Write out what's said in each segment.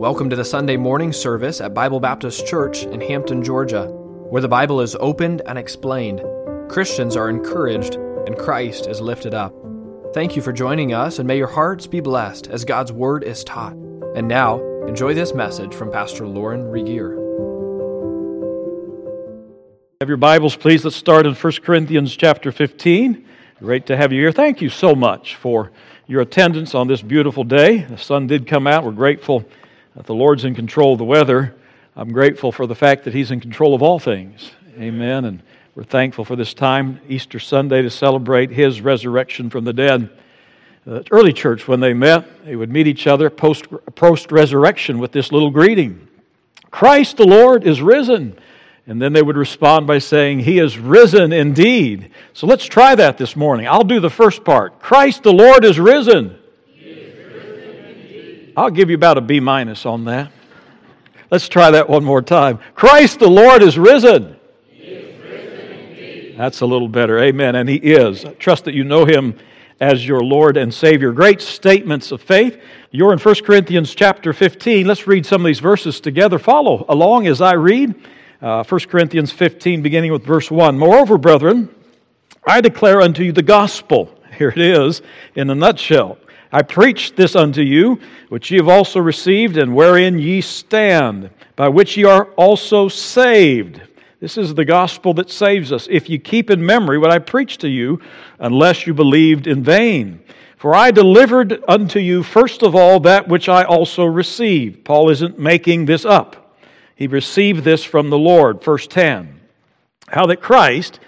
Welcome to the Sunday morning service at Bible Baptist Church in Hampton, Georgia, where the Bible is opened and explained. Christians are encouraged and Christ is lifted up. Thank you for joining us, and may your hearts be blessed as God's Word is taught. And now, enjoy this message from Pastor Lauren Regier. Have your Bibles, please. Let's start in 1 Corinthians chapter 15. Great to have you here. Thank you so much for your attendance on this beautiful day. The sun did come out. We're grateful that the Lord's in control of the weather. I'm grateful for the fact that He's in control of all things. Amen. And we're thankful for this time, Easter Sunday, to celebrate His resurrection from the dead. The early church, when they met, they would meet each other post, post resurrection with this little greeting Christ the Lord is risen. And then they would respond by saying, He is risen indeed. So let's try that this morning. I'll do the first part. Christ the Lord is risen. I'll give you about a B minus on that. Let's try that one more time. Christ the Lord is risen. Is risen That's a little better. Amen. And He is. I trust that you know Him as your Lord and Savior. Great statements of faith. You're in 1 Corinthians chapter 15. Let's read some of these verses together. Follow along as I read. Uh, 1 Corinthians 15, beginning with verse 1. Moreover, brethren, I declare unto you the gospel. Here it is in a nutshell. I preach this unto you, which ye have also received, and wherein ye stand, by which ye are also saved. This is the gospel that saves us. If you keep in memory what I preached to you, unless you believed in vain. For I delivered unto you first of all that which I also received. Paul isn't making this up. He received this from the Lord. Verse 10 How that Christ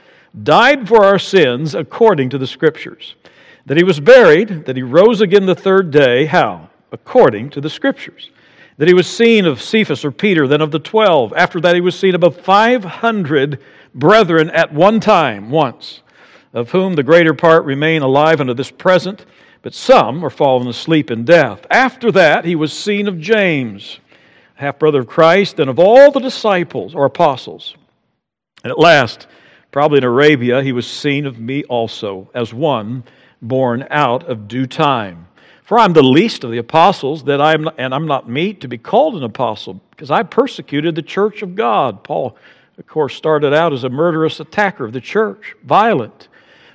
died for our sins according to the Scriptures, that he was buried, that he rose again the third day. How? According to the Scriptures. That he was seen of Cephas or Peter, then of the twelve. After that, he was seen of 500 brethren at one time, once, of whom the greater part remain alive unto this present, but some are fallen asleep in death. After that, he was seen of James half brother of Christ, and of all the disciples or apostles. And at last, probably in Arabia, he was seen of me also as one born out of due time. For I'm the least of the apostles, that I'm and I'm not meet to be called an apostle, because I persecuted the church of God. Paul, of course, started out as a murderous attacker of the church, violent.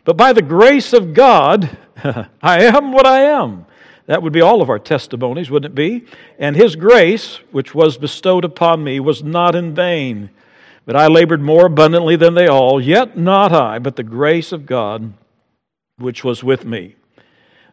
But by the grace of God, I am what I am. That would be all of our testimonies, wouldn't it be? And his grace, which was bestowed upon me, was not in vain. But I labored more abundantly than they all, yet not I, but the grace of God which was with me.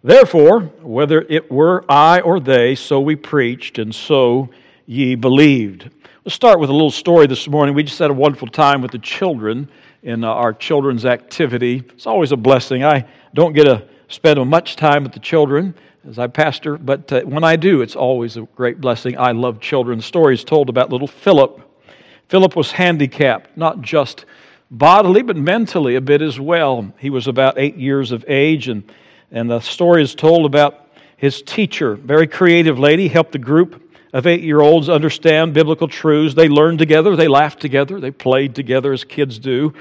Therefore, whether it were I or they, so we preached, and so ye believed. Let's start with a little story this morning. We just had a wonderful time with the children in our children's activity. It's always a blessing. I don't get to spend much time with the children as I pastor, but uh, when I do, it's always a great blessing. I love children. Is told about little Philip. Philip was handicapped, not just bodily, but mentally a bit as well. He was about eight years of age, and, and the story is told about his teacher, very creative lady, helped a group of eight year olds understand biblical truths. They learned together, they laughed together, they played together as kids do.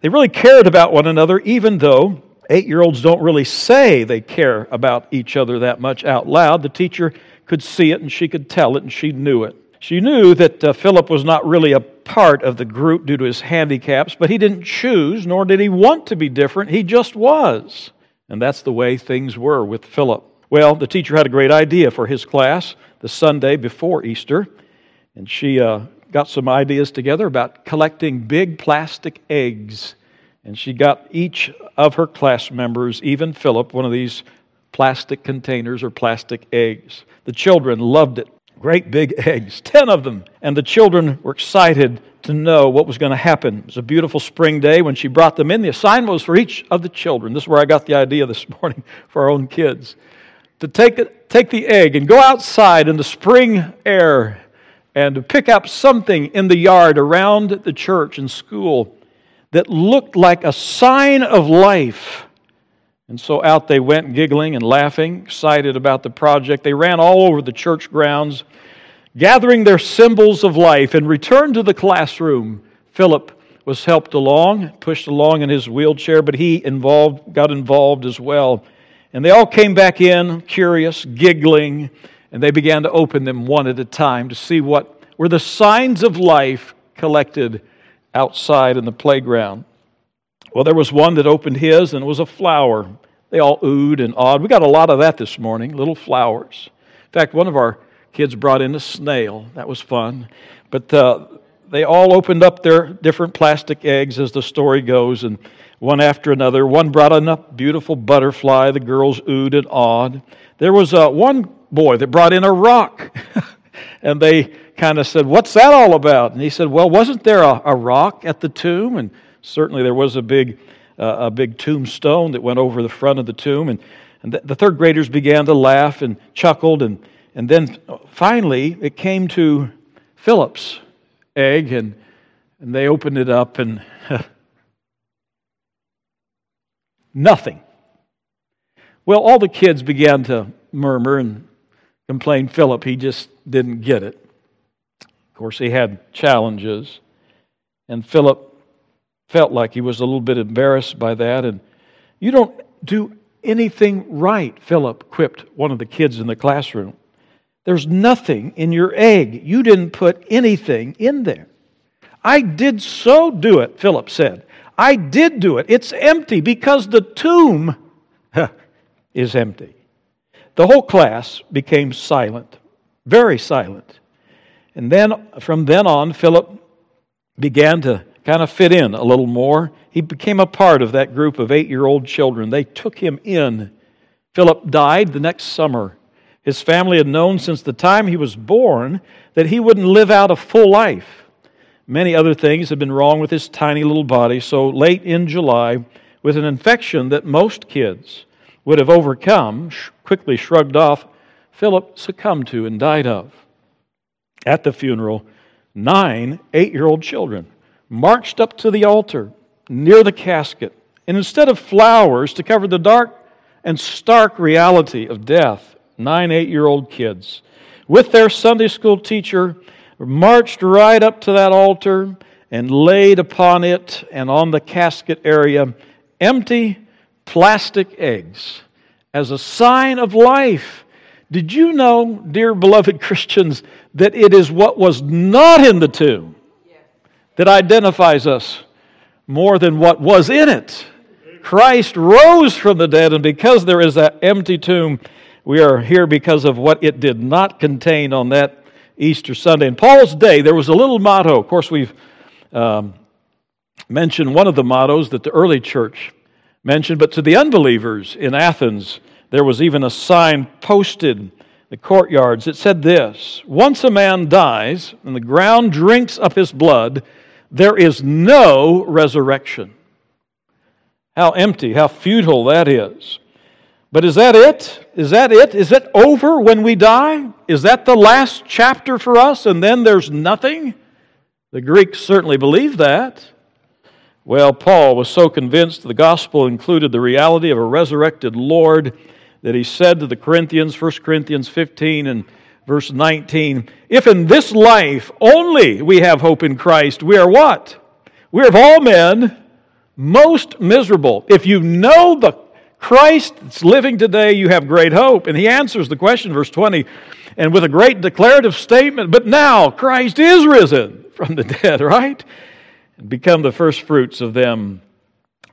They really cared about one another, even though eight year olds don't really say they care about each other that much out loud. The teacher could see it and she could tell it and she knew it. She knew that uh, Philip was not really a part of the group due to his handicaps, but he didn't choose, nor did he want to be different. He just was. And that's the way things were with Philip. Well, the teacher had a great idea for his class the Sunday before Easter, and she uh, got some ideas together about collecting big plastic eggs and she got each of her class members, even Philip, one of these plastic containers or plastic eggs. The children loved it. Great big eggs, 10 of them. And the children were excited to know what was going to happen. It was a beautiful spring day when she brought them in. The assignment was for each of the children. This is where I got the idea this morning for our own kids. To take, take the egg and go outside in the spring air and to pick up something in the yard around the church and school that looked like a sign of life. And so out they went, giggling and laughing, excited about the project. They ran all over the church grounds, gathering their symbols of life, and returned to the classroom. Philip was helped along, pushed along in his wheelchair, but he involved, got involved as well. And they all came back in, curious, giggling, and they began to open them one at a time to see what were the signs of life collected outside in the playground. Well, there was one that opened his, and it was a flower. They all oohed and awed. We got a lot of that this morning, little flowers. In fact, one of our kids brought in a snail. That was fun. But uh, they all opened up their different plastic eggs as the story goes, and one after another. One brought in a beautiful butterfly. The girls oohed and awed. There was uh, one boy that brought in a rock. and they kind of said, What's that all about? And he said, Well, wasn't there a, a rock at the tomb? And certainly there was a big, uh, a big tombstone that went over the front of the tomb. And, and the, the third graders began to laugh and chuckled. And, and then finally it came to Philip's egg, and, and they opened it up, and nothing. Well, all the kids began to murmur and complain Philip, he just didn't get it. Of course, he had challenges, and Philip felt like he was a little bit embarrassed by that. And you don't do anything right, Philip quipped one of the kids in the classroom. There's nothing in your egg. You didn't put anything in there. I did so do it, Philip said. I did do it. It's empty because the tomb is empty. The whole class became silent, very silent. And then from then on, Philip began to kind of fit in a little more. He became a part of that group of eight year old children. They took him in. Philip died the next summer. His family had known since the time he was born that he wouldn't live out a full life. Many other things had been wrong with his tiny little body, so late in July, with an infection that most kids would have overcome, quickly shrugged off, Philip succumbed to and died of. At the funeral, nine eight year old children marched up to the altar near the casket, and instead of flowers to cover the dark and stark reality of death, nine eight year old kids, with their Sunday school teacher, marched right up to that altar and laid upon it and on the casket area empty plastic eggs as a sign of life. Did you know, dear beloved Christians, that it is what was not in the tomb that identifies us more than what was in it? Christ rose from the dead, and because there is that empty tomb, we are here because of what it did not contain on that Easter Sunday. In Paul's day, there was a little motto. Of course, we've um, mentioned one of the mottos that the early church mentioned, but to the unbelievers in Athens, there was even a sign posted in the courtyards. It said this Once a man dies and the ground drinks up his blood, there is no resurrection. How empty, how futile that is. But is that it? Is that it? Is it over when we die? Is that the last chapter for us and then there's nothing? The Greeks certainly believed that. Well, Paul was so convinced the gospel included the reality of a resurrected Lord that he said to the Corinthians, 1 Corinthians 15 and verse 19, if in this life only we have hope in Christ, we are what? We are of all men most miserable. If you know the Christ that's living today, you have great hope. And he answers the question, verse 20, and with a great declarative statement, but now Christ is risen from the dead, right? and become the first fruits of them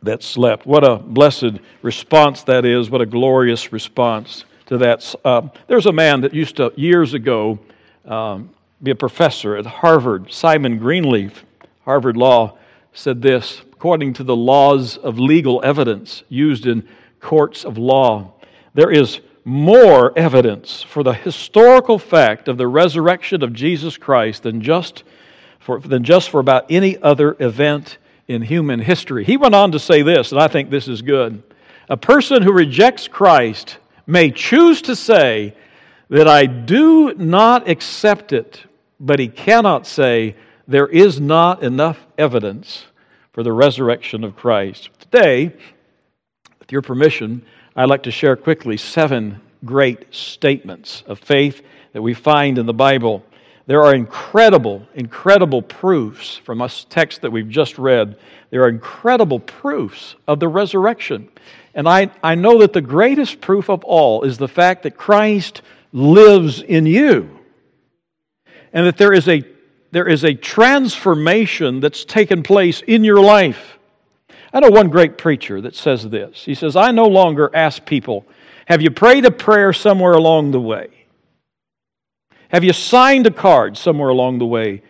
that slept. What a blessed response that is. What a glorious response to that. Uh, there's a man that used to, years ago, um, be a professor at Harvard, Simon Greenleaf, Harvard Law, said this according to the laws of legal evidence used in courts of law, there is more evidence for the historical fact of the resurrection of Jesus Christ than just for, than just for about any other event in human history. He went on to say this, and I think this is good. A person who rejects Christ may choose to say that I do not accept it, but he cannot say there is not enough evidence for the resurrection of Christ. Today, with your permission, I'd like to share quickly seven great statements of faith that we find in the Bible there are incredible, incredible proofs from us text that we've just read. There are incredible proofs of the resurrection. And I, I know that the greatest proof of all is the fact that Christ lives in you. And that there is a, there is a transformation that's taken place in your life. I know one great preacher that says this. He says, I no longer ask people, Have you prayed a prayer somewhere along the way? Have you signed a card somewhere along the way?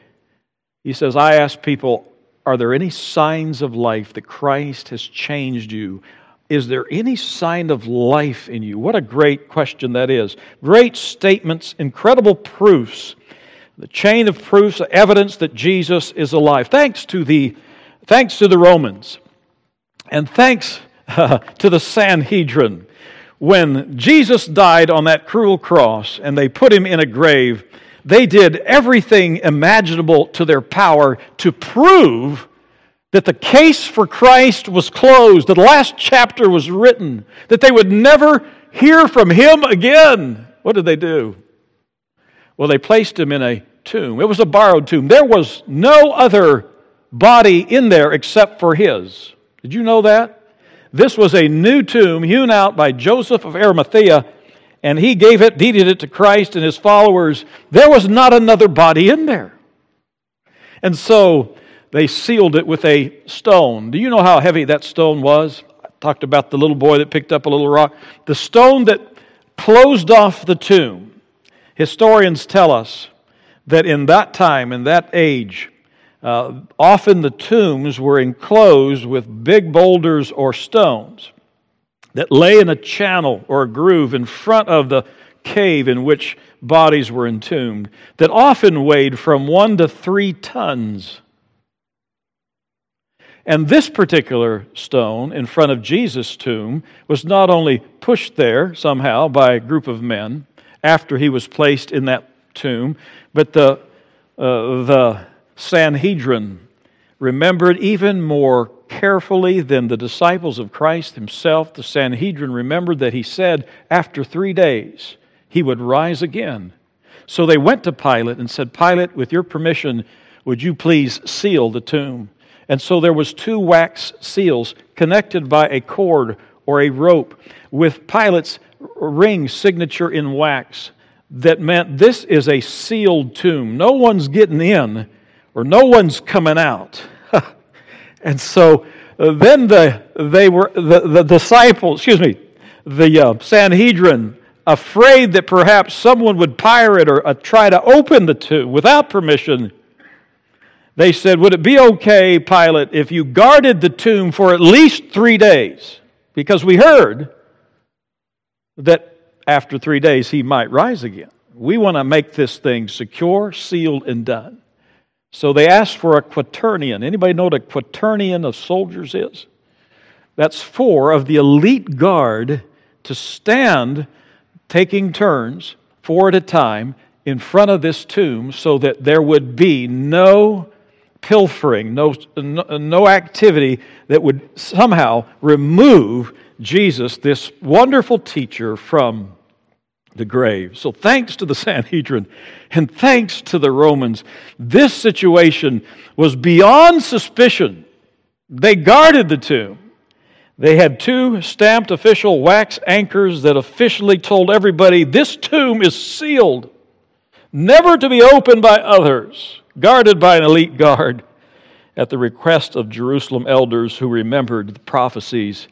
He says, I ask people, Are there any signs of life that Christ has changed you? Is there any sign of life in you? What a great question that is. Great statements, incredible proofs, the chain of proofs, evidence that Jesus is alive. Thanks to the, thanks to the Romans, and thanks uh, to the Sanhedrin. When Jesus died on that cruel cross and they put him in a grave, they did everything imaginable to their power to prove that the case for Christ was closed, that the last chapter was written, that they would never hear from him again. What did they do? Well, they placed him in a tomb. It was a borrowed tomb. There was no other body in there except for his. Did you know that? This was a new tomb hewn out by Joseph of Arimathea, and he gave it, deeded it to Christ and his followers. There was not another body in there. And so they sealed it with a stone. Do you know how heavy that stone was? I talked about the little boy that picked up a little rock. The stone that closed off the tomb. Historians tell us that in that time, in that age, uh, often the tombs were enclosed with big boulders or stones that lay in a channel or a groove in front of the cave in which bodies were entombed, that often weighed from one to three tons. And this particular stone in front of Jesus' tomb was not only pushed there somehow by a group of men after he was placed in that tomb, but the, uh, the Sanhedrin remembered even more carefully than the disciples of Christ himself. The Sanhedrin remembered that he said after three days he would rise again. So they went to Pilate and said, Pilate, with your permission, would you please seal the tomb? And so there was two wax seals connected by a cord or a rope with Pilate's ring signature in wax that meant this is a sealed tomb. No one's getting in or no one's coming out. and so uh, then the, they were, the, the disciples, excuse me, the uh, Sanhedrin, afraid that perhaps someone would pirate or uh, try to open the tomb without permission, they said, Would it be okay, Pilate, if you guarded the tomb for at least three days? Because we heard that after three days he might rise again. We want to make this thing secure, sealed, and done. So they asked for a quaternion. Anybody know what a quaternion of soldiers is? That's four of the elite guard to stand taking turns, four at a time, in front of this tomb so that there would be no pilfering, no, no activity that would somehow remove Jesus, this wonderful teacher, from the grave. So, thanks to the Sanhedrin and thanks to the Romans, this situation was beyond suspicion. They guarded the tomb. They had two stamped official wax anchors that officially told everybody this tomb is sealed, never to be opened by others guarded by an elite guard at the request of Jerusalem elders who remembered the prophecies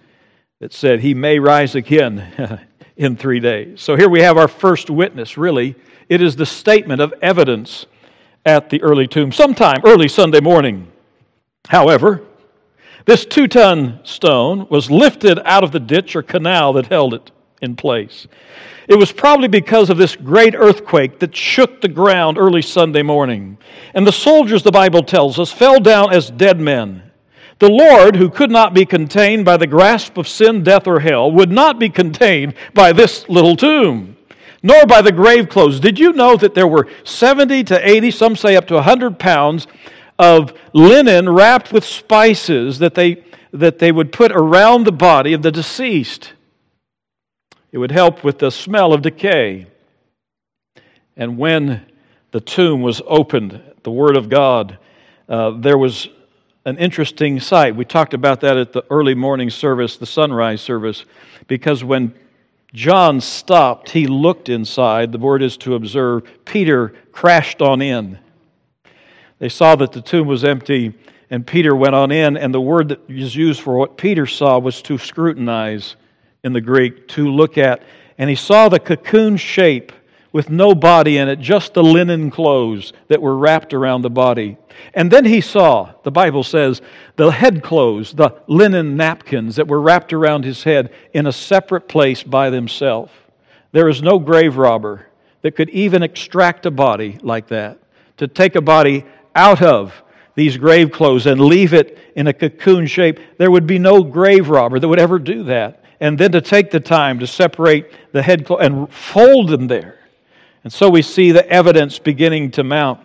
that said he may rise again in three days. So here we have our first witness, really. It is the statement of evidence at the early tomb, sometime early Sunday morning. However, this two ton stone was lifted out of the ditch or canal that held it in place. It was probably because of this great earthquake that shook the ground early Sunday morning. And the soldiers, the Bible tells us, fell down as dead men. The Lord, who could not be contained by the grasp of sin, death, or hell, would not be contained by this little tomb, nor by the grave clothes. Did you know that there were 70 to 80, some say up to 100 pounds of linen wrapped with spices that they, that they would put around the body of the deceased? It would help with the smell of decay. And when the tomb was opened, the Word of God, uh, there was an interesting sight. We talked about that at the early morning service, the sunrise service, because when John stopped. He looked inside. The word is to observe. Peter crashed on in. They saw that the tomb was empty, and Peter went on in. And the word that is used for what Peter saw was to scrutinize in the Greek, to look at. And he saw the cocoon shape with no body in it, just the linen clothes that were wrapped around the body. And then he saw, the Bible says, the head clothes, the linen napkins that were wrapped around his head in a separate place by themselves. There is no grave robber that could even extract a body like that, to take a body out of these grave clothes and leave it in a cocoon shape. There would be no grave robber that would ever do that. And then to take the time to separate the head and fold them there. And so we see the evidence beginning to mount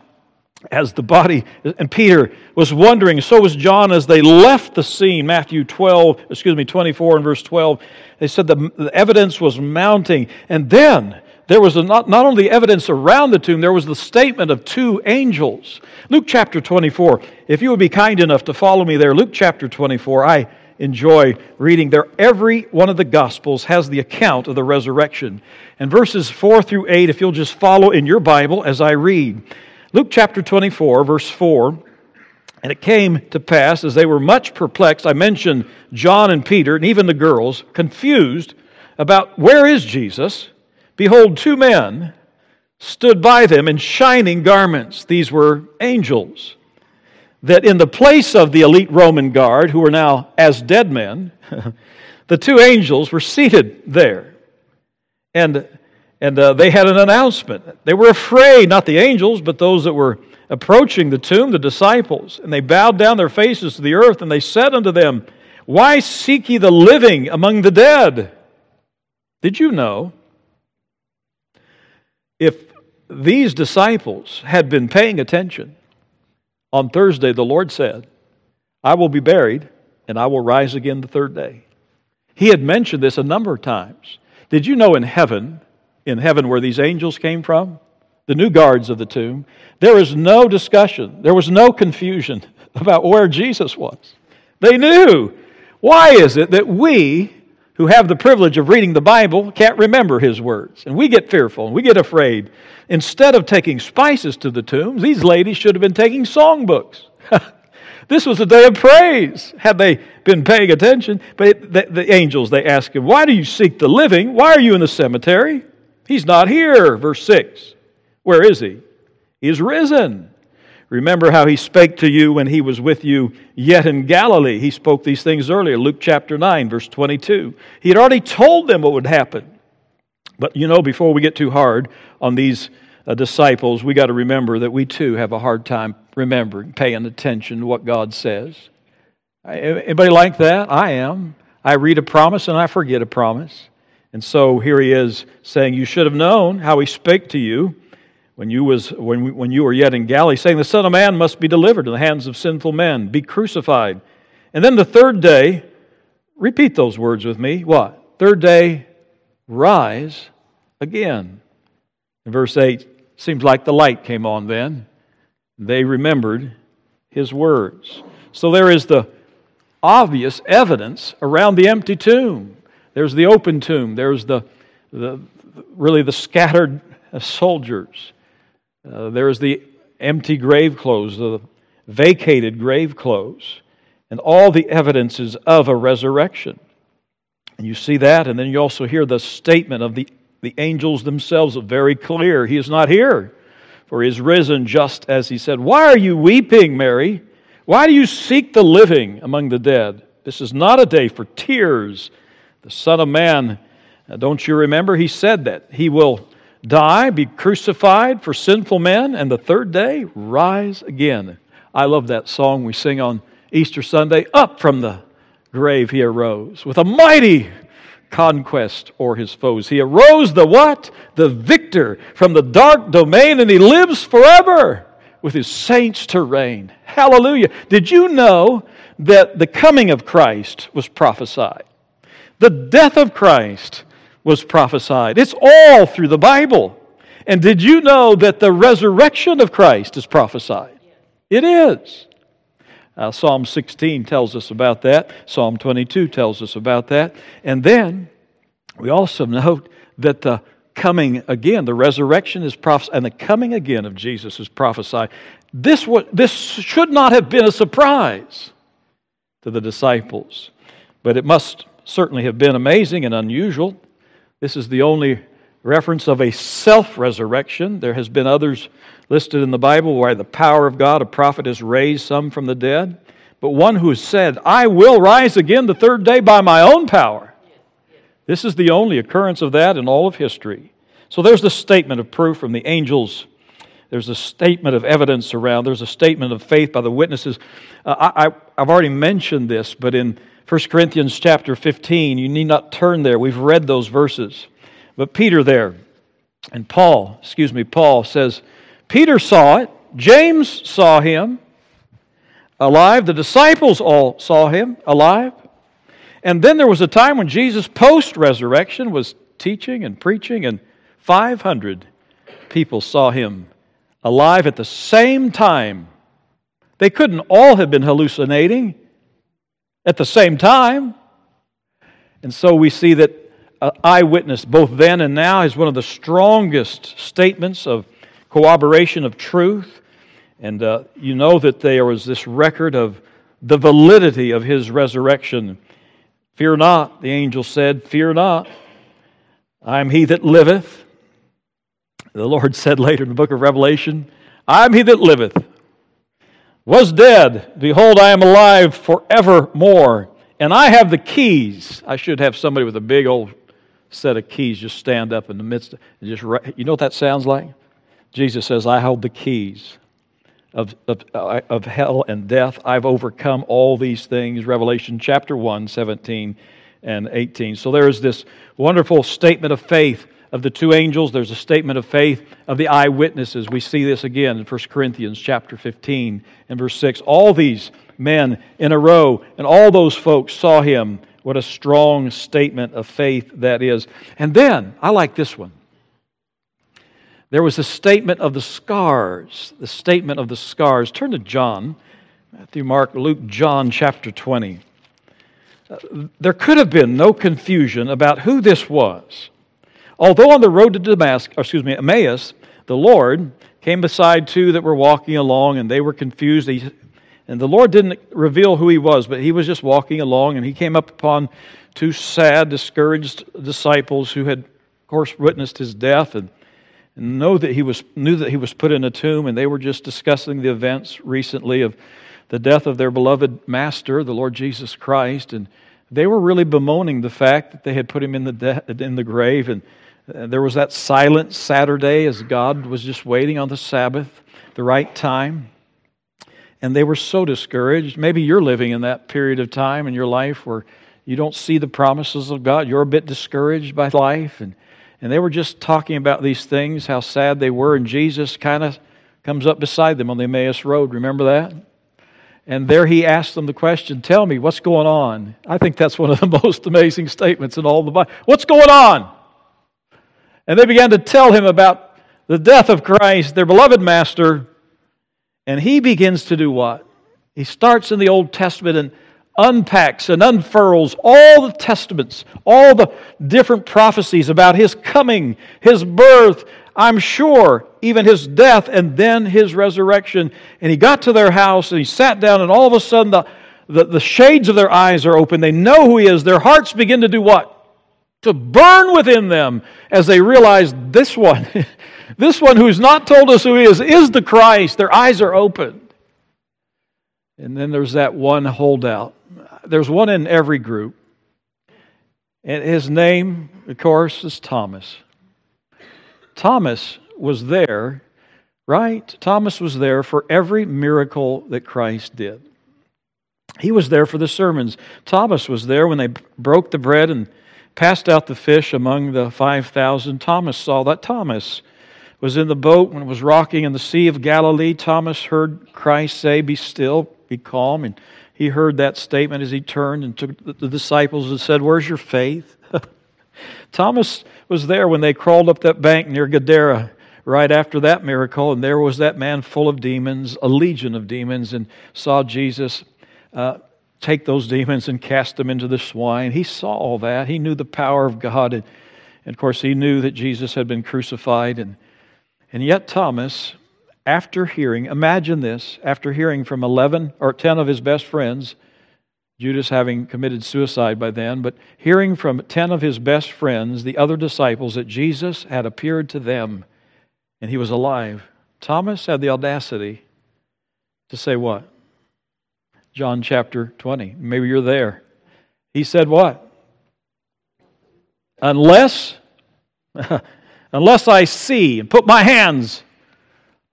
as the body, and Peter was wondering, so was John as they left the scene, Matthew 12, excuse me, 24 and verse 12. They said the, the evidence was mounting. And then there was not, not only evidence around the tomb, there was the statement of two angels. Luke chapter 24. If you would be kind enough to follow me there, Luke chapter 24. I enjoy reading there. Every one of the Gospels has the account of the resurrection. And verses 4 through 8, if you'll just follow in your Bible as I read. Luke chapter 24, verse 4. And it came to pass, as they were much perplexed, I mentioned John and Peter, and even the girls, confused about where is Jesus. Behold, two men stood by them in shining garments. These were angels. That in the place of the elite Roman guard, who were now as dead men, the two angels were seated there. And and uh, they had an announcement. They were afraid, not the angels, but those that were approaching the tomb, the disciples. And they bowed down their faces to the earth, and they said unto them, Why seek ye the living among the dead? Did you know? If these disciples had been paying attention, on Thursday the Lord said, I will be buried, and I will rise again the third day. He had mentioned this a number of times. Did you know in heaven, in heaven where these angels came from, the new guards of the tomb, there was no discussion, there was no confusion about where Jesus was. They knew. Why is it that we, who have the privilege of reading the Bible, can't remember his words? And we get fearful and we get afraid. Instead of taking spices to the tombs, these ladies should have been taking songbooks. this was a day of praise, had they been paying attention. But the, the angels, they ask him, Why do you seek the living? Why are you in the cemetery? He's not here. Verse 6. Where is he? He is risen. Remember how he spake to you when he was with you yet in Galilee. He spoke these things earlier. Luke chapter 9, verse 22. He had already told them what would happen. But you know, before we get too hard on these uh, disciples, we got to remember that we too have a hard time remembering, paying attention to what God says. Anybody like that? I am. I read a promise and I forget a promise. And so here he is saying, You should have known how he spake to you when you, was, when, we, when you were yet in Galilee, saying, The Son of Man must be delivered in the hands of sinful men, be crucified. And then the third day, repeat those words with me. What? Third day, rise again. In verse 8, seems like the light came on then. They remembered his words. So there is the obvious evidence around the empty tomb. There's the open tomb. There's the, the really the scattered soldiers. Uh, there's the empty grave clothes, the vacated grave clothes, and all the evidences of a resurrection. And you see that, and then you also hear the statement of the, the angels themselves very clear. He is not here, for he is risen just as he said. Why are you weeping, Mary? Why do you seek the living among the dead? This is not a day for tears the Son of Man, uh, don't you remember? He said that he will die, be crucified for sinful men, and the third day rise again. I love that song we sing on Easter Sunday. Up from the grave he arose with a mighty conquest o'er his foes. He arose the what? The victor from the dark domain, and he lives forever with his saints to reign. Hallelujah. Did you know that the coming of Christ was prophesied? The death of Christ was prophesied. It's all through the Bible. And did you know that the resurrection of Christ is prophesied? It is. Uh, Psalm 16 tells us about that. Psalm 22 tells us about that. And then We also note that the coming again, the resurrection is prophesied, and the coming again of Jesus is prophesied. This, was, this should not have been a surprise to the disciples, but it must certainly have been amazing and unusual. This is the only reference of a self resurrection. There has been others listed in the Bible where the power of God, a prophet has raised some from the dead, but one who said, I will rise again the third day by my own power. This is the only occurrence of that in all of history. So there's the statement of proof from the angels. There's a statement of evidence around. There's a statement of faith by the witnesses. Uh, I, have already mentioned this, but in 1 Corinthians chapter 15, you need not turn there. We've read those verses. But Peter there, and Paul, excuse me, Paul says, Peter saw it, James saw him alive, the disciples all saw him alive. And then there was a time when Jesus, post resurrection, was teaching and preaching, and 500 people saw him alive at the same time. They couldn't all have been hallucinating at the same time. And so we see that eyewitness, both then and now, is one of the strongest statements of corroboration of truth. And uh, you know that there was this record of the validity of his resurrection. Fear not, the angel said, Fear not. I am he that liveth. The Lord said later in the book of Revelation, I am he that liveth, was dead. Behold, I am alive forevermore. And I have the keys. I should have somebody with a big old set of keys just stand up in the midst and just, you know what that sounds like? Jesus says, I hold the keys of, of, uh, of hell and death. I've overcome all these things. Revelation chapter 1, 17 and 18. So there is this wonderful statement of faith of the two angels. There's a statement of faith of the eyewitnesses. We see this again in 1 Corinthians chapter 15 and verse 6. All these men in a row, and all those folks saw him. What a strong statement of faith that is. And then, I like this one there was a statement of the scars. The statement of the scars. Turn to John, Matthew, Mark, Luke, John, chapter 20. Uh, there could have been no confusion about who this was. Although on the road to Damascus, excuse me, Emmaus, the Lord came beside two that were walking along and they were confused. He, and the Lord didn't reveal who he was, but he was just walking along and he came up upon two sad, discouraged disciples who had, of course, witnessed his death. And and know that he was, knew that he was put in a tomb, and they were just discussing the events recently of the death of their beloved master, the Lord Jesus Christ. And they were really bemoaning the fact that they had put him in the, de- in the grave. And Uh, there was that silent Saturday as God was just waiting on the Sabbath, the right time. And they were so discouraged. Maybe you're living in that period of time in your life where you don't see the promises of God. You're a bit discouraged by life. And and they were just talking about these things, how sad they were, and Jesus kind of comes up beside them on the Emmaus Road. Remember that? And there he asked them the question, Tell me, what's going on? I think that's one of the most amazing statements in all the Bible. What's going on? And they began to tell him about the death of Christ, their beloved master. And he begins to do what? He starts in the Old Testament and unpacks and unfurls all the testaments, all the different prophecies about his coming, his birth, I'm sure, even his death, and then his resurrection. And he got to their house and he sat down, and all of a sudden the, the, the shades of their eyes are open. They know who he is. Their hearts begin to do what? To burn within them as they realize this one, this one who's not told us who he is, is the Christ. Their eyes are open. And then there's that one holdout there's one in every group. And his name, of course, is Thomas. Thomas was there, right? Thomas was there for every miracle that Christ did. He was there for the sermons. Thomas was there when they broke the bread and passed out the fish among the 5,000. Thomas saw that. Thomas was in the boat when it was rocking in the Sea of Galilee. Thomas heard Christ say, Be still, be calm. And he heard that statement as he turned and took the disciples and said, Where's your faith? Thomas was there when they crawled up that bank near Gadara right after that miracle, and there was that man full of demons, a legion of demons, and saw Jesus. Uh, take those demons and cast them into the swine. He saw all that. He knew the power of God. And, and of course, he knew that Jesus had been crucified. And, and yet, Thomas, after hearing, imagine this, after hearing from 11 or 10 of his best friends, Judas having committed suicide by then, but hearing from 10 of his best friends, the other disciples, that Jesus had appeared to them and he was alive, Thomas had the audacity to say what? John chapter 20. Maybe you're there. He said what? Unless unless I see and put my hands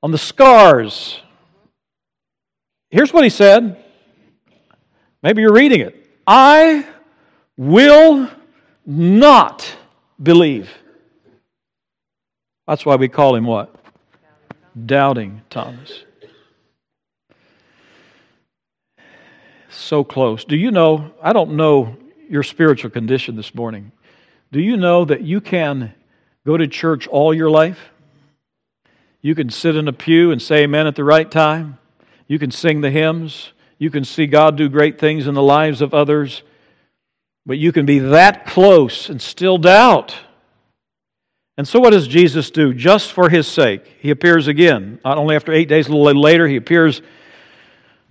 on the scars. Here's what he said. Maybe you're reading it. I will not believe. That's why we call him what? Doubting Thomas. So close. Do you know? I don't know your spiritual condition this morning. Do you know that you can go to church all your life? You can sit in a pew and say amen at the right time. You can sing the hymns. You can see God do great things in the lives of others. But you can be that close and still doubt. And so, what does Jesus do? Just for his sake, he appears again. Not only after eight days, a little later, he appears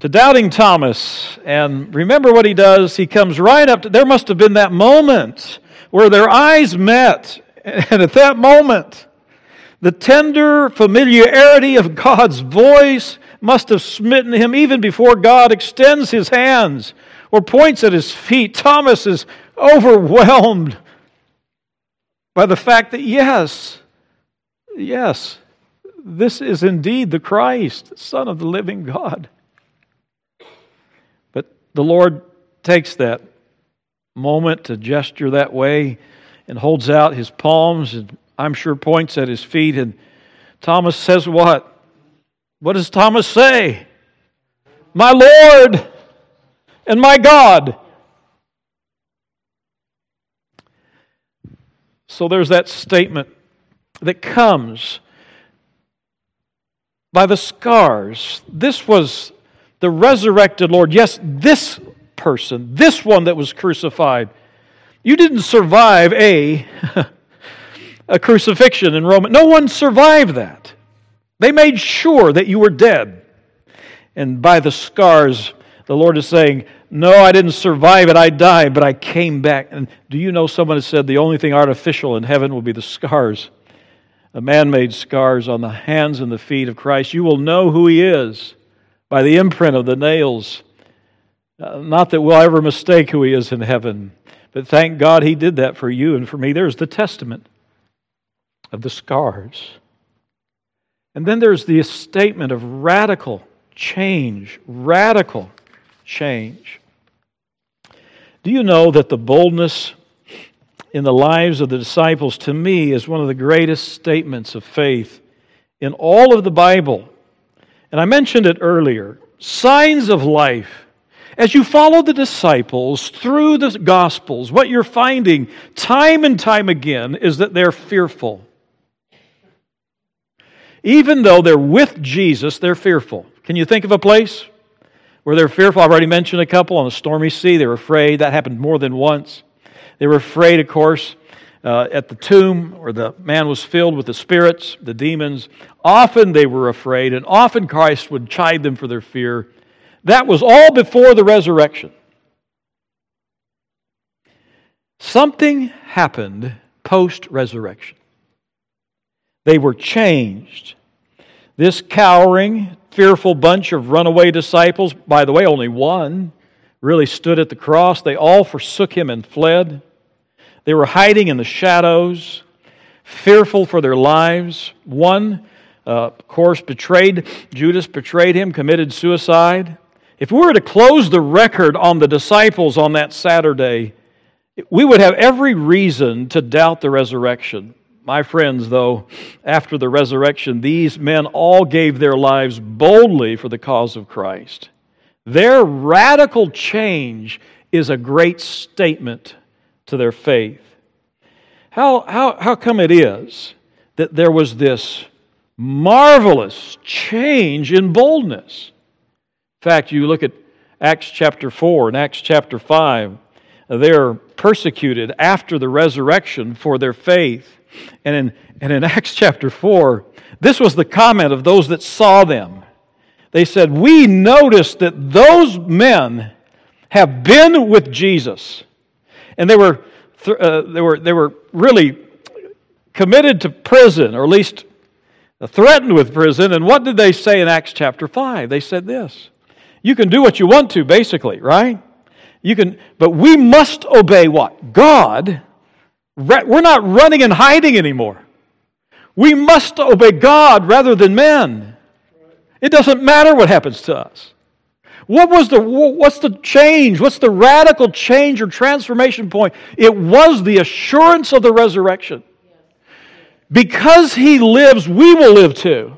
to doubting Thomas. And remember what he does? He comes right up to, there must have been that moment where their eyes met. And at that moment, the tender familiarity of God's voice must have smitten him even before God extends his hands or points at his feet. Thomas is overwhelmed by the fact that, yes, yes, this is indeed the Christ, Son of the living God. The Lord takes that moment to gesture that way and holds out his palms and I'm sure points at his feet. And Thomas says, What? What does Thomas say? My Lord and my God. So there's that statement that comes by the scars. This was the resurrected Lord. Yes, this person, this one that was crucified. You didn't survive a a crucifixion in Rome. No one survived that. They made sure that you were dead. And by the scars, the Lord is saying, No, I didn't survive it. I died, but I came back. And do you know someone has said the only thing artificial in heaven will be the scars? The man made scars on the hands and the feet of Christ. You will know who he is by the imprint of the nails. Uh, not that we'll ever mistake who he is in heaven, but thank God he did that for you and for me. There's the testament of the scars. And then there's the statement of radical change, radical change. Do you know that the boldness in the lives of the disciples, to me, is one of the greatest statements of faith in all of the Bible? And I mentioned it earlier signs of life. As you follow the disciples through the Gospels, what you're finding time and time again is that they're fearful. Even though they're with Jesus, they're fearful. Can you think of a place where they're fearful? I've already mentioned a couple on a stormy sea. They were afraid. That happened more than once. They were afraid, of course, uh, at the tomb where the man was filled with the spirits, the demons. Often they were afraid, and often Christ would chide them for their fear. That was all before the resurrection. Something happened post resurrection. They were changed. This cowering, fearful bunch of runaway disciples, by the way, only one really stood at the cross. They all forsook him and fled. They were hiding in the shadows, fearful for their lives. One, uh, of course, betrayed Judas, betrayed him, committed suicide. If we were to close the record on the disciples on that Saturday, we would have every reason to doubt the resurrection. My friends, though, after the resurrection, these men all gave their lives boldly for the cause of Christ. Their radical change is a great statement to their faith. How, how, how come it is that there was this marvelous change in boldness? In fact, you look at Acts chapter 4 and Acts chapter 5. They're persecuted after the resurrection for their faith. And in, and in Acts chapter 4, this was the comment of those that saw them. They said, We noticed that those men have been with Jesus. And they were, uh, they were, they were really committed to prison, or at least threatened with prison. And what did they say in Acts chapter 5? They said this You can do what you want to, basically, right? You can, but we must obey what? God. We're not running and hiding anymore. We must obey God rather than men. It doesn't matter what happens to us. What was the what's the change? What's the radical change or transformation point? It was the assurance of the resurrection. Because he lives, we will live too.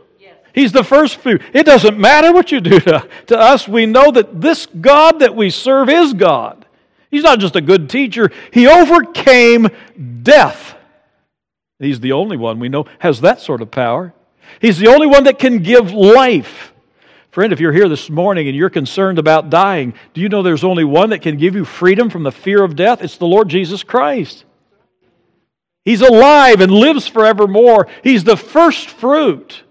He's the first fruit. It doesn't matter what you do to, to us. We know that this God that we serve is God. He's not just a good teacher, He overcame death. He's the only one we know has that sort of power. He's the only one that can give life. Friend, if you're here this morning and you're concerned about dying, do you know there's only one that can give you freedom from the fear of death? It's the Lord Jesus Christ. He's alive and lives forevermore. He's the first fruit.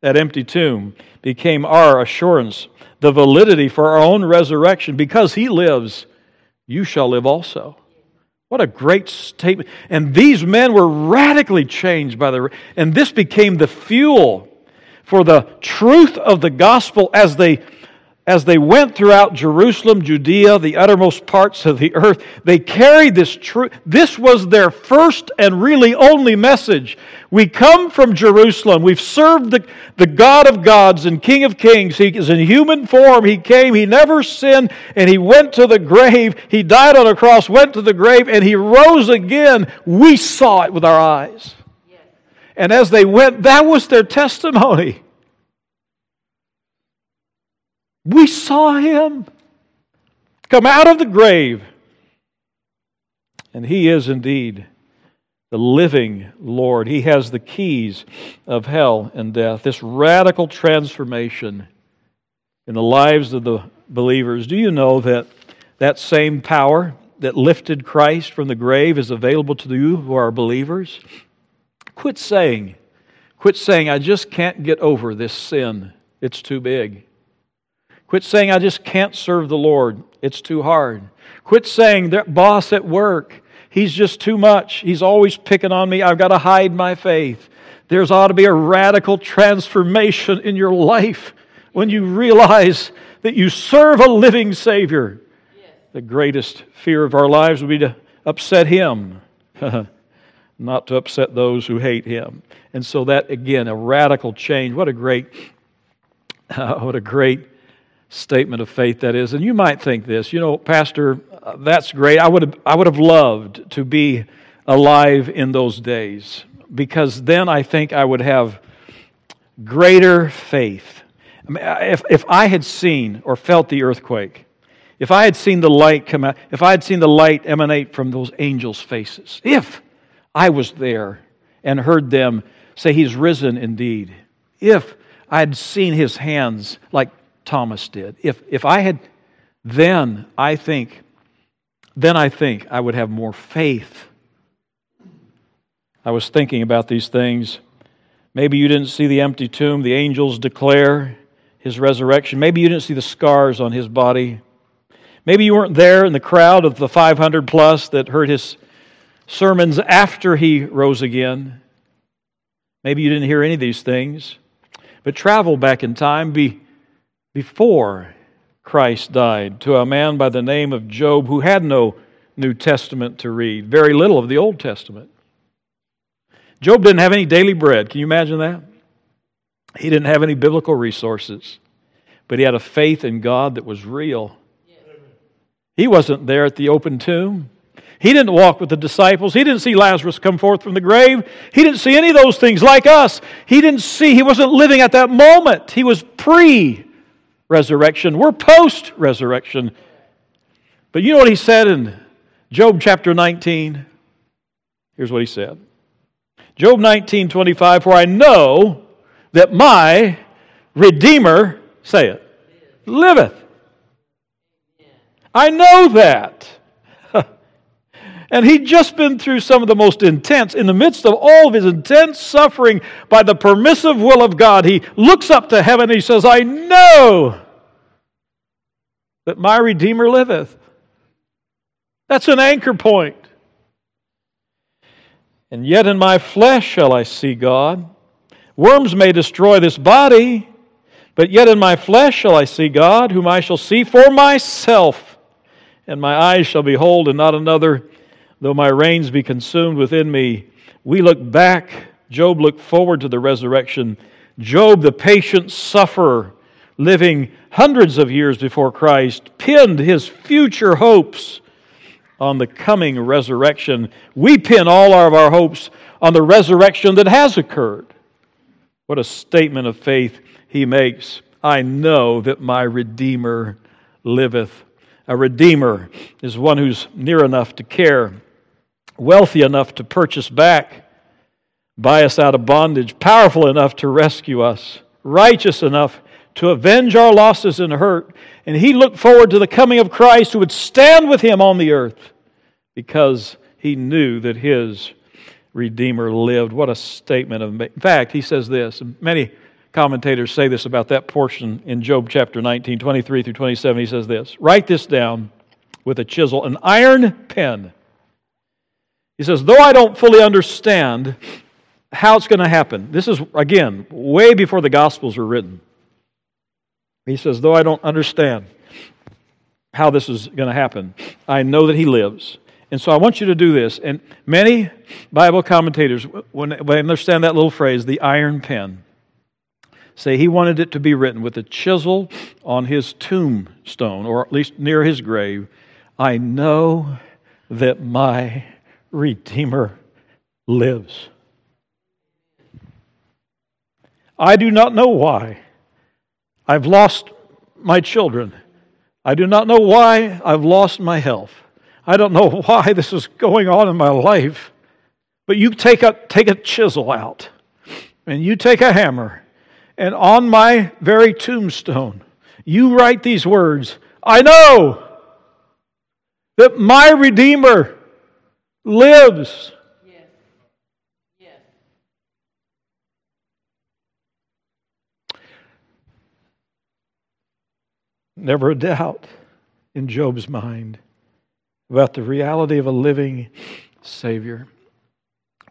That empty tomb became our assurance, the validity for our own resurrection. Because He lives, you shall live also. What a great statement. And these men were radically changed by the. And this became the fuel for the truth of the gospel as they as they went throughout Jerusalem, Judea, the uttermost parts of the earth, they carried this truth. This was their first and really only message. We come from Jerusalem. We've served the, the God of gods and King of kings. He is in human form. He came. He never sinned. And he went to the grave. He died on a cross, went to the grave, and he rose again. We saw it with our eyes. And as they went, that was their testimony. We saw him come out of the grave. And he is indeed the living Lord. He has the keys of hell and death. This radical transformation in the lives of the believers. Do you know that that same power that lifted Christ from the grave is available to you who are believers? Quit saying, quit saying, I just can't get over this sin. It's too big. Quit saying, I just can't serve the Lord. It's too hard. Quit saying, that boss at work, he's just too much. He's always picking on me. I've got to hide my faith. There's ought to be a radical transformation in your life when you realize that you serve a living Savior. Yes. The greatest fear of our lives would be to upset Him, not to upset those who hate Him. And so that, again, a radical change. What a great, uh, what a great statement of faith that is. And you might think this, you know, Pastor, uh, that's great. I would have, I would have loved to be alive in those days because then I think I would have greater faith. I mean, if, if I had seen or felt the earthquake, if I had seen the light come out, if I had seen the light emanate from those angels' faces, if I was there and heard them say, He's risen indeed, if I had seen His hands like Thomas did. If, if I had, then I think, then I think I would have more faith. I was thinking about these things. Maybe you didn't see the empty tomb. The angels declare his resurrection. Maybe you didn't see the scars on his body. Maybe you weren't there in the crowd of the 500 plus that heard his sermons after he rose again. Maybe you didn't hear any of these things. But travel back in time. Be before Christ died to a man by the name of Job who had no New Testament to read, very little of the Old Testament. Job didn't have any daily bread. Can you imagine that? He didn't have any biblical resources, but he had a faith in God that was real. He wasn't there at the open tomb. He didn't walk with the disciples. He didn't see Lazarus come forth from the grave. He didn't see any of those things like us. He didn't see, he wasn't living at that moment. He was pre resurrection. We're post resurrection. But you know what he said in Job chapter 19? Here's what he said Job 19, 25, For I know that my Redeemer, say it, liveth. I know that. And he'd just been through some of the most intense, in the midst of all of his intense suffering by the permissive will of God, he looks up to heaven and he says, I know that my Redeemer liveth. That's an anchor point. And yet in my flesh shall I see God. Worms may destroy this body, but yet in my flesh shall I see God, whom I shall see for myself. And my eyes shall behold, and not another, though my reins be consumed within me. We look back. Job looked forward to the resurrection. Job, the patient sufferer, living hundreds of years before Christ, pinned his future hopes on the coming resurrection. We pin all of our hopes on the resurrection that has occurred. What a statement of faith he makes. I know that my Redeemer liveth. A Redeemer is one who's near enough to care, wealthy enough to purchase back, buy us out of bondage, powerful enough to rescue us, righteous enough to avenge our losses and hurt. And he looked forward to the coming of Christ who would stand with him on the earth because he knew that his Redeemer lived. What a statement of. In fact, he says this, and many commentators say this about that portion in Job chapter 19, 23 through 27. He says this Write this down with a chisel, an iron pen. He says, Though I don't fully understand how it's going to happen, this is, again, way before the Gospels were written. He says, Though I don't understand how this is going to happen, I know that He lives. And so I want you to do this. And many Bible commentators, when they understand that little phrase, the iron pen, say he wanted it to be written with a chisel on his tombstone, or at least near his grave I know that my Redeemer lives. I do not know why. I've lost my children. I do not know why I've lost my health. I don't know why this is going on in my life. But you take a, take a chisel out and you take a hammer, and on my very tombstone, you write these words I know that my Redeemer lives. Never a doubt in Job's mind about the reality of a living Savior.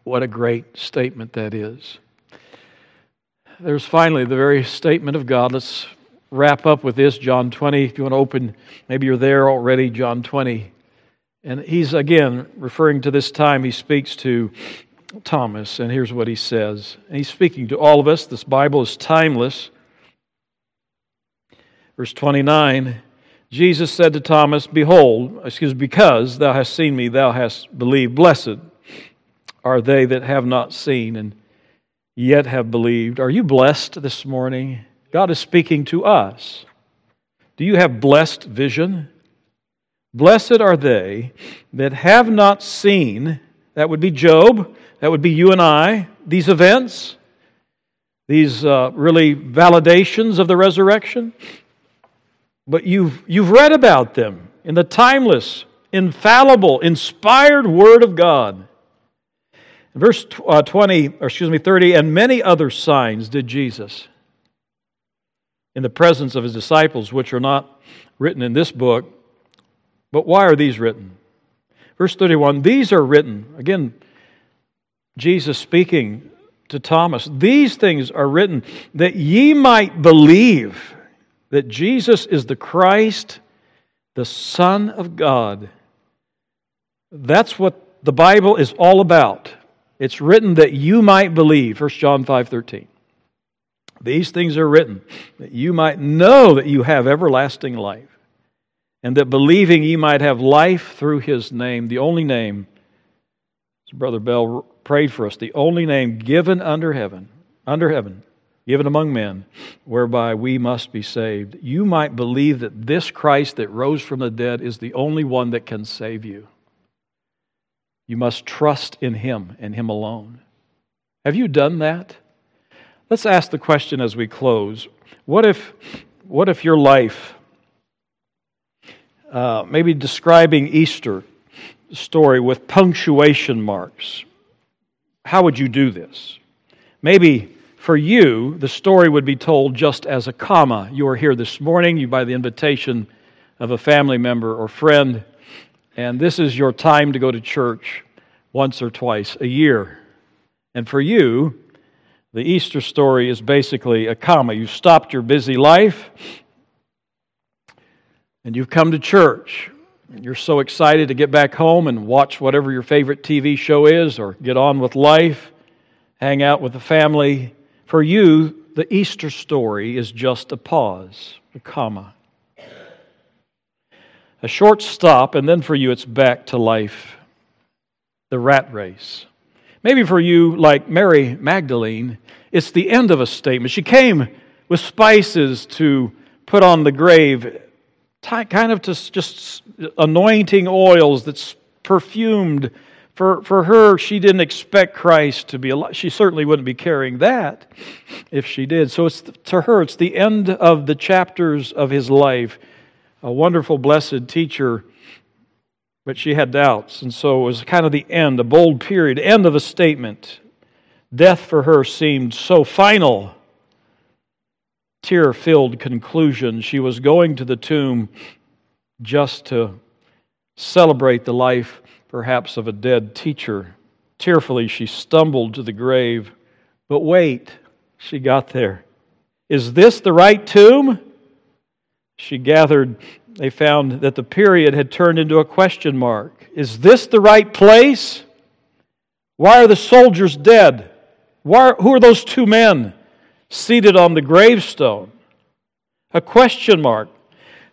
What a great statement that is. There's finally the very statement of God. Let's wrap up with this John 20. If you want to open, maybe you're there already, John 20. And he's again referring to this time he speaks to Thomas, and here's what he says. And he's speaking to all of us. This Bible is timeless. Verse 29 Jesus said to Thomas, Behold, excuse me, because thou hast seen me, thou hast believed. Blessed are they that have not seen and yet have believed. Are you blessed this morning? God is speaking to us. Do you have blessed vision? Blessed are they that have not seen, that would be Job, that would be you and I, these events, these uh, really validations of the resurrection, but you've, you've read about them in the timeless, infallible, inspired Word of God. Verse uh, 20, or excuse me, 30, and many other signs did Jesus in the presence of his disciples, which are not written in this book. But why are these written? Verse 31, these are written. Again, Jesus speaking to Thomas, these things are written that ye might believe that Jesus is the Christ, the Son of God. That's what the Bible is all about. It's written that you might believe, 1 John 5:13. These things are written that you might know that you have everlasting life, and that believing ye might have life through his name, the only name, as Brother Bell prayed for us, the only name given under heaven, under heaven, given among men, whereby we must be saved. You might believe that this Christ that rose from the dead is the only one that can save you. You must trust in Him and Him alone. Have you done that? Let's ask the question as we close what if, what if your life uh, maybe describing Easter story with punctuation marks. How would you do this? Maybe for you, the story would be told just as a comma. You are here this morning, you by the invitation of a family member or friend, and this is your time to go to church once or twice a year. And for you, the Easter story is basically a comma. You stopped your busy life and you've come to church. And you're so excited to get back home and watch whatever your favorite TV show is or get on with life, hang out with the family. For you, the Easter story is just a pause, a comma. A short stop, and then for you, it's back to life. The rat race. Maybe for you, like Mary Magdalene, it's the end of a statement. She came with spices to put on the grave, kind of to just anointing oils that's perfumed. For, for her, she didn't expect Christ to be alive. She certainly wouldn't be carrying that if she did. So it's to her, it's the end of the chapters of his life. A wonderful, blessed teacher but she had doubts. And so it was kind of the end, a bold period, end of a statement. Death for her seemed so final. Tear filled conclusion. She was going to the tomb just to celebrate the life, perhaps, of a dead teacher. Tearfully, she stumbled to the grave. But wait, she got there. Is this the right tomb? She gathered they found that the period had turned into a question mark. Is this the right place? Why are the soldiers dead? Why, who are those two men seated on the gravestone? A question mark.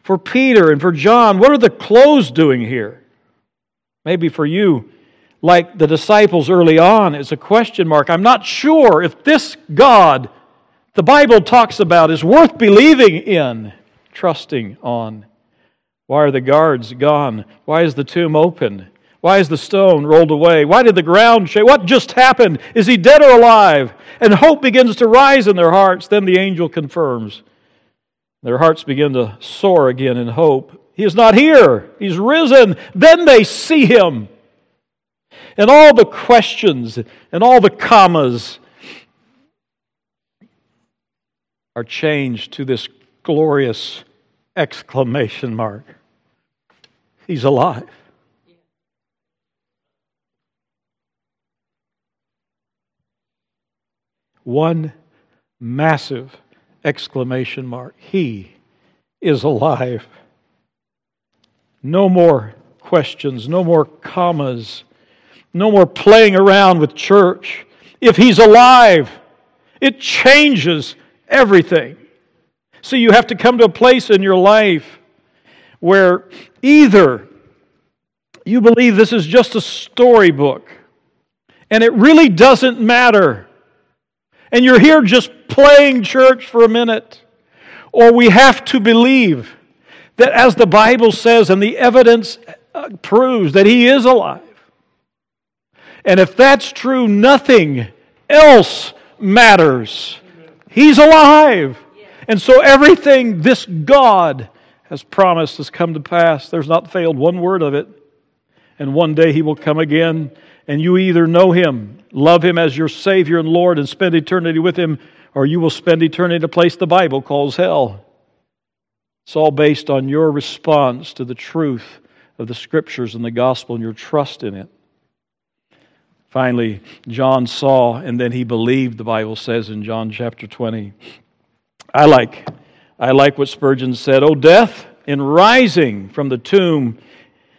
For Peter and for John, what are the clothes doing here? Maybe for you, like the disciples early on, it's a question mark. I'm not sure if this God the Bible talks about is worth believing in, trusting on. Why are the guards gone? Why is the tomb open? Why is the stone rolled away? Why did the ground shake? What just happened? Is he dead or alive? And hope begins to rise in their hearts. Then the angel confirms. Their hearts begin to soar again in hope. He is not here, he's risen. Then they see him. And all the questions and all the commas are changed to this glorious exclamation mark. He's alive. One massive exclamation mark. He is alive. No more questions, no more commas, no more playing around with church. If he's alive, it changes everything. So you have to come to a place in your life where either you believe this is just a storybook and it really doesn't matter, and you're here just playing church for a minute, or we have to believe that as the Bible says and the evidence uh, proves that He is alive. And if that's true, nothing else matters. He's alive. And so everything this God has promised has come to pass. There's not failed one word of it. And one day he will come again, and you either know him, love him as your Savior and Lord, and spend eternity with him, or you will spend eternity in a place the Bible calls hell. It's all based on your response to the truth of the Scriptures and the gospel and your trust in it. Finally, John saw and then he believed, the Bible says in John chapter 20. I like I like what Spurgeon said Oh, death, in rising from the tomb,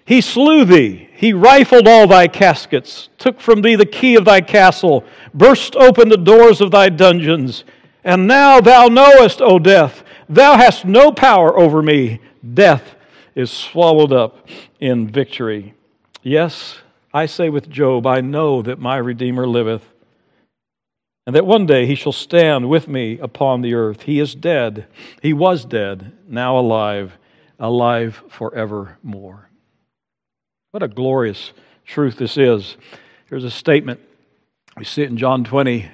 he slew thee. He rifled all thy caskets, took from thee the key of thy castle, burst open the doors of thy dungeons. And now thou knowest, O death, thou hast no power over me. Death is swallowed up in victory. Yes, I say with Job, I know that my Redeemer liveth and that one day he shall stand with me upon the earth. He is dead. He was dead, now alive, alive forevermore. What a glorious truth this is. Here's a statement. We see it in John 20.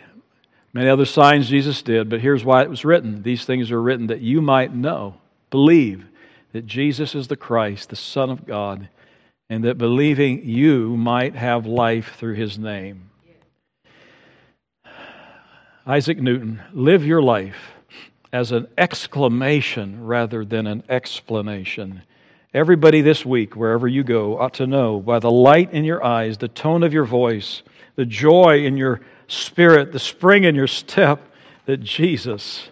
Many other signs Jesus did, but here's why it was written. These things are written that you might know, believe, that Jesus is the Christ, the Son of God, and that believing you might have life through his name. Isaac Newton, live your life as an exclamation rather than an explanation. Everybody this week, wherever you go, ought to know by the light in your eyes, the tone of your voice, the joy in your spirit, the spring in your step, that Jesus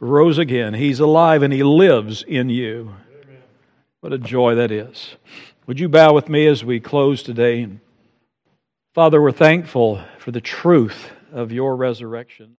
rose again. He's alive and He lives in you. What a joy that is. Would you bow with me as we close today? Father, we're thankful for the truth of your resurrection.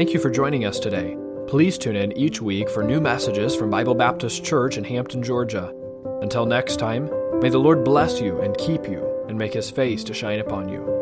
Thank you for joining us today. Please tune in each week for new messages from Bible Baptist Church in Hampton, Georgia. Until next time, may the Lord bless you and keep you and make his face to shine upon you.